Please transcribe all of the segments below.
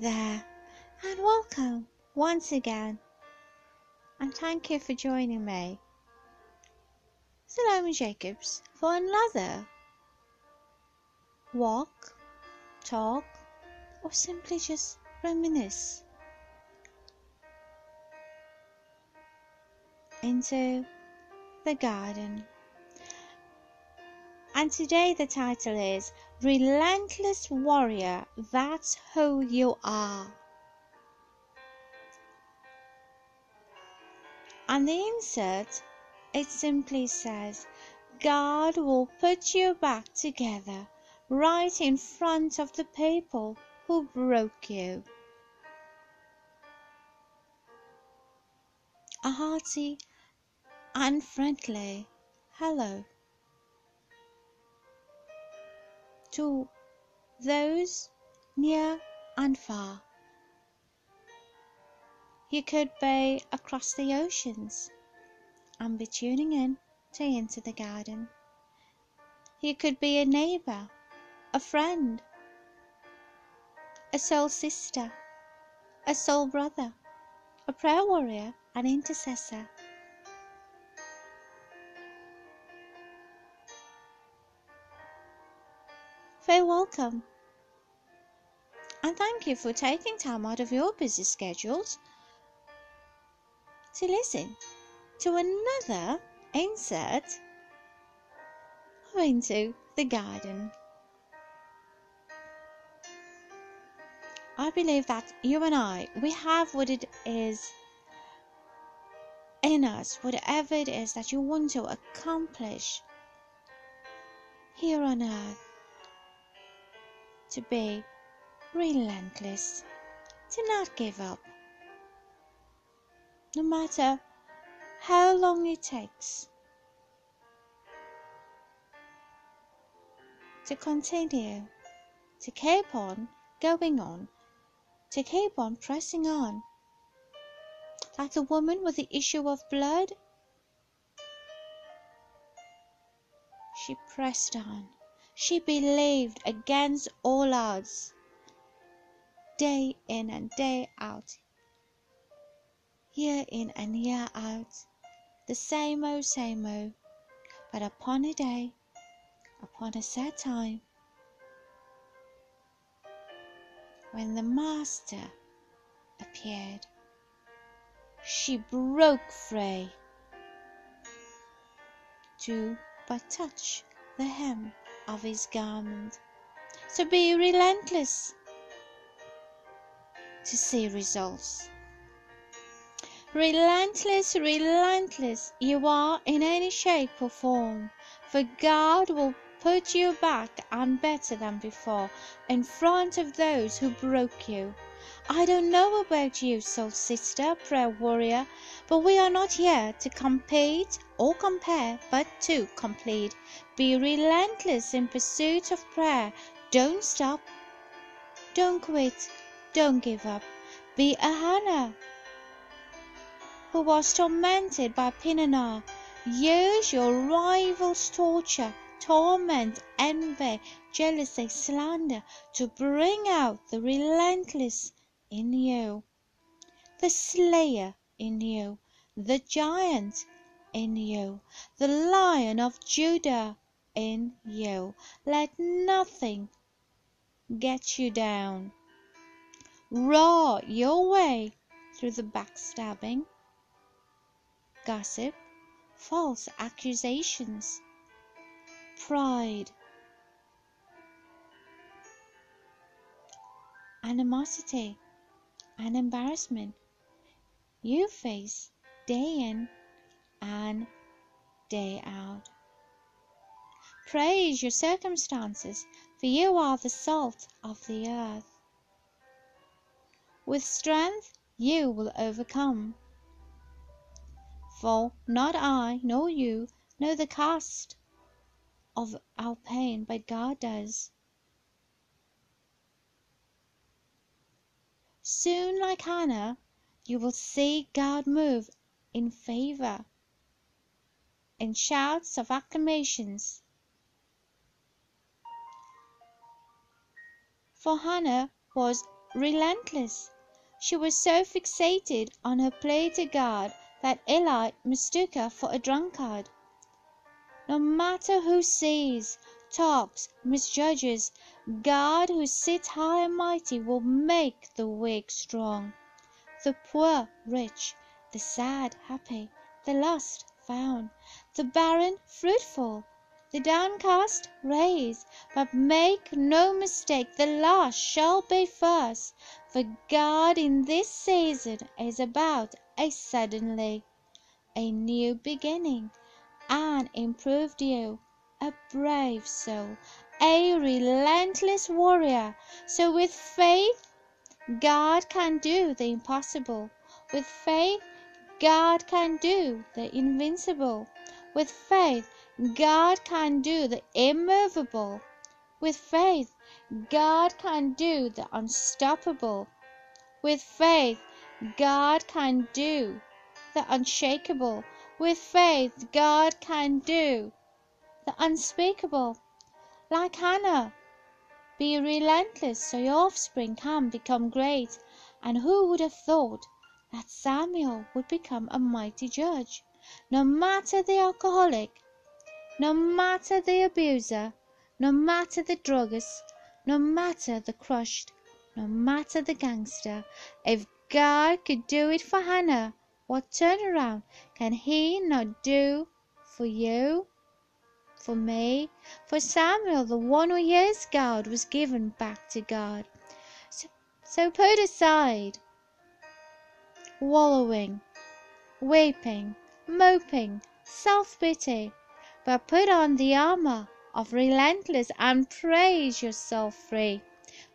There, and welcome once again, and thank you for joining me, Salome Jacobs, for another walk, talk, or simply just reminisce into the garden. And today the title is Relentless Warrior, That's Who You Are. And the insert, it simply says, God will put you back together right in front of the people who broke you. A hearty and friendly hello to those near and far. You could be across the oceans and be tuning in to Into the Garden. You could be a neighbour, a friend, a soul sister, a soul brother, a prayer warrior, an intercessor. Very welcome. And thank you for taking time out of your busy schedules to listen to another insert into the garden. I believe that you and I, we have what it is in us, whatever it is that you want to accomplish here on earth to be relentless, to not give up, no matter how long it takes, to continue, to keep on going on, to keep on pressing on. Like the woman with the issue of blood, she pressed on. She believed against all odds, day in and day out, year in and year out, the same old, same old. But upon a day, upon a set time, when the Master appeared, she broke free to but touch the hem of his garment. So be relentless to see results. Relentless, relentless you are in any shape or form, for God will put you back and better than before in front of those who broke you. I don't know about you, soul sister, prayer warrior, but we are not here to compete or compare, but to complete. Be relentless in pursuit of prayer. Don't stop. Don't quit. Don't give up. Be a Hannah who was tormented by Peninnah. Use your rival's torture, torment, envy, jealousy, slander to bring out the relentless in you, the slayer in you, the giant in you, the lion of Judah in you. Let nothing get you down. Roar your way through the backstabbing, gossip, false accusations, pride, animosity, and embarrassment you face day in and day out. Praise your circumstances, for you are the salt of the earth. With strength you will overcome. For not I nor you know the cost of our pain, but God does. Soon, like Hannah, you will see God move in favor, in shouts of acclamations. For Hannah was relentless. She was so fixated on her plea to God that Eli mistook her for a drunkard. No matter who sees, talks, misjudges, God who sits high and mighty will make the weak strong, the poor rich, the sad happy, the lost found, the barren fruitful, the downcast raised. But make no mistake, the last shall be first, for God in this season is about a suddenly, a new beginning, an improved you, a brave soul, a relentless warrior. So with faith, God can do the impossible. With faith, God can do the invincible. With faith, God can do the immovable. With faith, God can do the unstoppable. With faith, God can do the unshakable. With faith, God can do the unspeakable. Like Hannah, be relentless so your offspring can become great. And who would have thought that Samuel would become a mighty judge? No matter the alcoholic, no matter the abuser, no matter the druggist, no matter the crushed, no matter the gangster, if God could do it for Hannah, what turnaround can He not do for you? For me, for Samuel, the one who hears God was given back to God. So, so put aside wallowing, weeping, moping, self pity, but put on the armor of relentless and praise yourself free.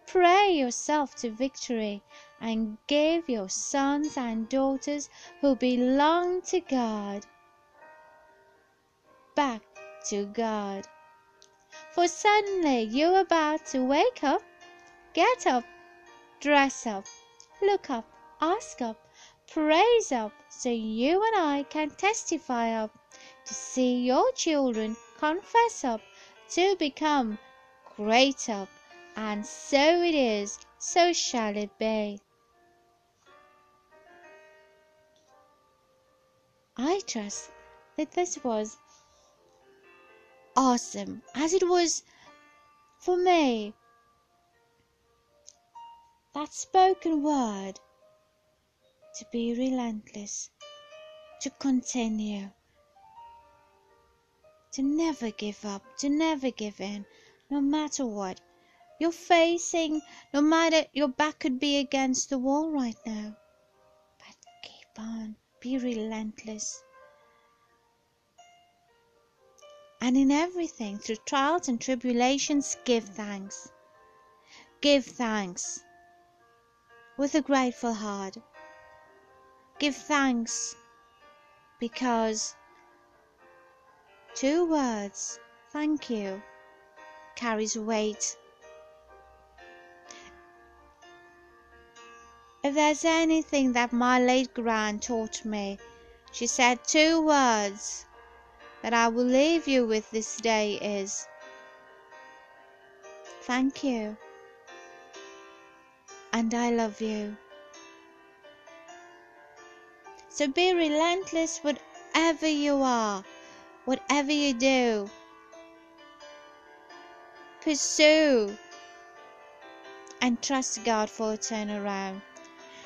Pray yourself to victory and give your sons and daughters who belong to God back to God. For suddenly you're about to wake up, get up, dress up, look up, ask up, praise up, so you and I can testify up, to see your children confess up, to become great up, and so it is, so shall it be. I trust that this was awesome as it was for me. That spoken word to be relentless, to continue, to never give up, to never give in, no matter what you're facing, no matter your back could be against the wall right now. But keep on. Be relentless. And in everything, through trials and tribulations, give thanks. Give thanks with a grateful heart. Give thanks because two words, thank you, carries weight. If there's anything that my late grand taught me, she said two words that I will leave you with this day is thank you and I love you. So be relentless whatever you are, whatever you do. Pursue and trust God for a turnaround.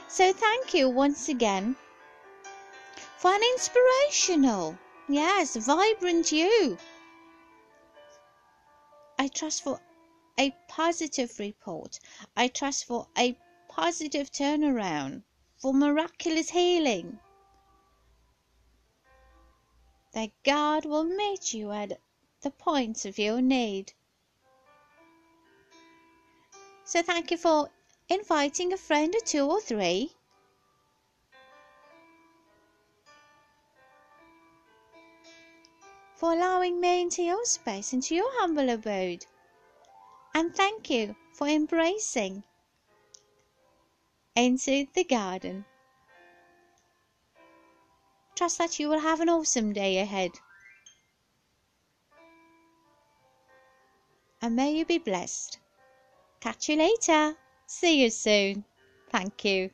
So thank you once again for an inspirational, yes, vibrant you. I trust for a positive report. I trust for a positive turnaround, for miraculous healing. That God will meet you at the point of your need. So thank you for inviting a friend or two or three. For allowing me into your space, into your humble abode. And thank you for embracing into the garden. Trust that you will have an awesome day ahead. And may you be blessed. Catch you later. See you soon. Thank you.